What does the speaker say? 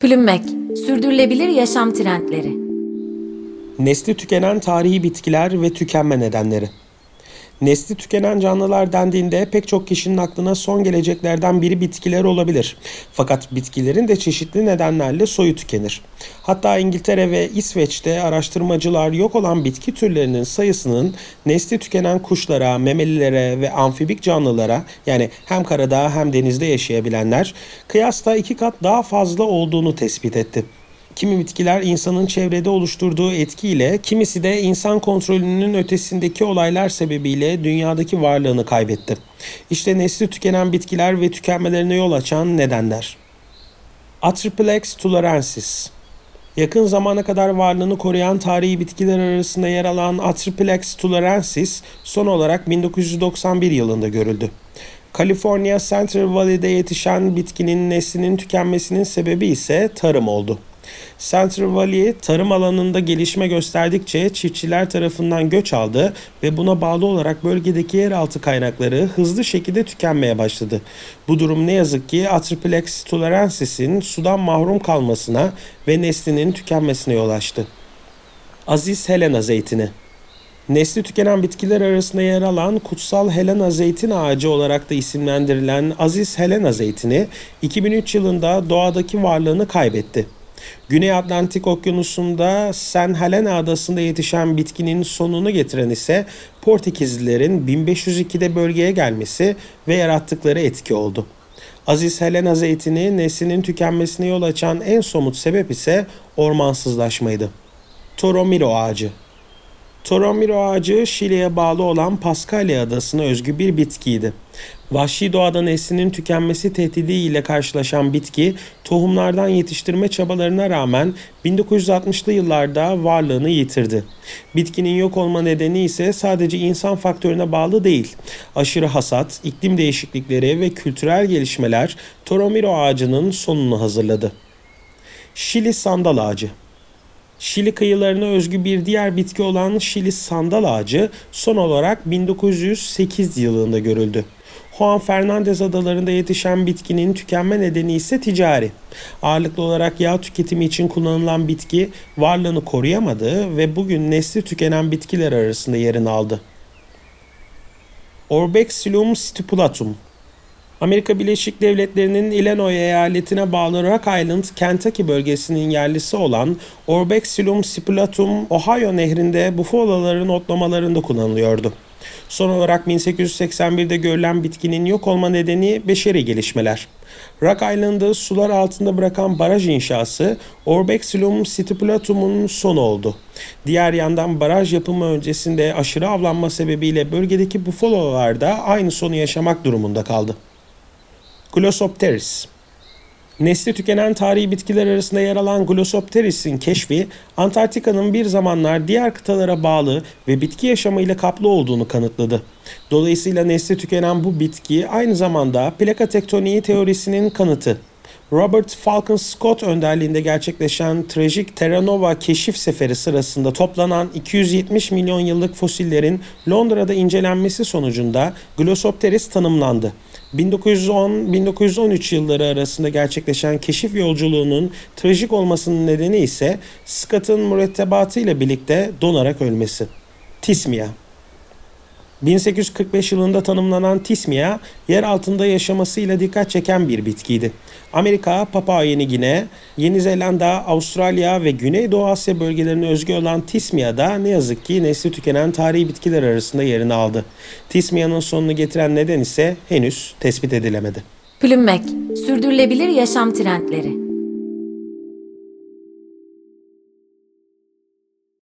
Plümmek, sürdürülebilir yaşam trendleri. Nesli tükenen tarihi bitkiler ve tükenme nedenleri. Nesli tükenen canlılar dendiğinde pek çok kişinin aklına son geleceklerden biri bitkiler olabilir. Fakat bitkilerin de çeşitli nedenlerle soyu tükenir. Hatta İngiltere ve İsveç'te araştırmacılar yok olan bitki türlerinin sayısının nesli tükenen kuşlara, memelilere ve amfibik canlılara yani hem karada hem denizde yaşayabilenler kıyasla iki kat daha fazla olduğunu tespit etti. Kimi bitkiler insanın çevrede oluşturduğu etkiyle, kimisi de insan kontrolünün ötesindeki olaylar sebebiyle dünyadaki varlığını kaybetti. İşte nesli tükenen bitkiler ve tükenmelerine yol açan nedenler. Atriplex tularensis Yakın zamana kadar varlığını koruyan tarihi bitkiler arasında yer alan Atriplex tularensis son olarak 1991 yılında görüldü. California Central Valley'de yetişen bitkinin neslinin tükenmesinin sebebi ise tarım oldu. Central Valley tarım alanında gelişme gösterdikçe çiftçiler tarafından göç aldı ve buna bağlı olarak bölgedeki yeraltı kaynakları hızlı şekilde tükenmeye başladı. Bu durum ne yazık ki Atriplex tularensis sudan mahrum kalmasına ve neslinin tükenmesine yol açtı. Aziz Helena zeytini Nesli tükenen bitkiler arasında yer alan kutsal Helena zeytin ağacı olarak da isimlendirilen Aziz Helena zeytini 2003 yılında doğadaki varlığını kaybetti. Güney Atlantik Okyanusu'nda San Helena adasında yetişen bitkinin sonunu getiren ise Portekizlilerin 1502'de bölgeye gelmesi ve yarattıkları etki oldu. Aziz Helena zeytini neslinin tükenmesine yol açan en somut sebep ise ormansızlaşmaydı. Toromiro ağacı Toromiro ağacı Şili'ye bağlı olan Paskalya adasına özgü bir bitkiydi. Vahşi doğada neslinin tükenmesi tehdidiyle karşılaşan bitki, tohumlardan yetiştirme çabalarına rağmen 1960'lı yıllarda varlığını yitirdi. Bitkinin yok olma nedeni ise sadece insan faktörüne bağlı değil. Aşırı hasat, iklim değişiklikleri ve kültürel gelişmeler Toromiro ağacının sonunu hazırladı. Şili sandal ağacı Şili kıyılarına özgü bir diğer bitki olan Şili sandal ağacı son olarak 1908 yılında görüldü. Juan Fernandez adalarında yetişen bitkinin tükenme nedeni ise ticari. Ağırlıklı olarak yağ tüketimi için kullanılan bitki varlığını koruyamadı ve bugün nesli tükenen bitkiler arasında yerini aldı. Orbexillum stipulatum Amerika Birleşik Devletleri'nin Illinois eyaletine bağlı Rock Island, Kentucky bölgesinin yerlisi olan Orbexillum stipulatum, Ohio nehrinde bufaloların otlamalarında kullanılıyordu. Son olarak 1881'de görülen bitkinin yok olma nedeni beşeri gelişmeler. Rock Island'ı sular altında bırakan baraj inşası Orbexillum stipulatum'un sonu oldu. Diğer yandan baraj yapımı öncesinde aşırı avlanma sebebiyle bölgedeki bufalolar da aynı sonu yaşamak durumunda kaldı. Glossopteris Nesli tükenen tarihi bitkiler arasında yer alan Glossopteris'in keşfi, Antarktika'nın bir zamanlar diğer kıtalara bağlı ve bitki yaşamıyla kaplı olduğunu kanıtladı. Dolayısıyla nesli tükenen bu bitki aynı zamanda plaka tektoniği teorisinin kanıtı. Robert Falcon Scott önderliğinde gerçekleşen trajik Terra Nova keşif seferi sırasında toplanan 270 milyon yıllık fosillerin Londra'da incelenmesi sonucunda Glossopteris tanımlandı. 1910-1913 yılları arasında gerçekleşen keşif yolculuğunun trajik olmasının nedeni ise Scott'ın mürettebatı ile birlikte donarak ölmesi. Tismia 1845 yılında tanımlanan Tismia, yer altında yaşamasıyla dikkat çeken bir bitkiydi. Amerika, Papua Yeni Gine, Yeni Zelanda, Avustralya ve Güneydoğu Asya bölgelerine özgü olan Tismia'da ne yazık ki nesli tükenen tarihi bitkiler arasında yerini aldı. Tismia'nın sonunu getiren neden ise henüz tespit edilemedi. Plümmek, sürdürülebilir yaşam trendleri.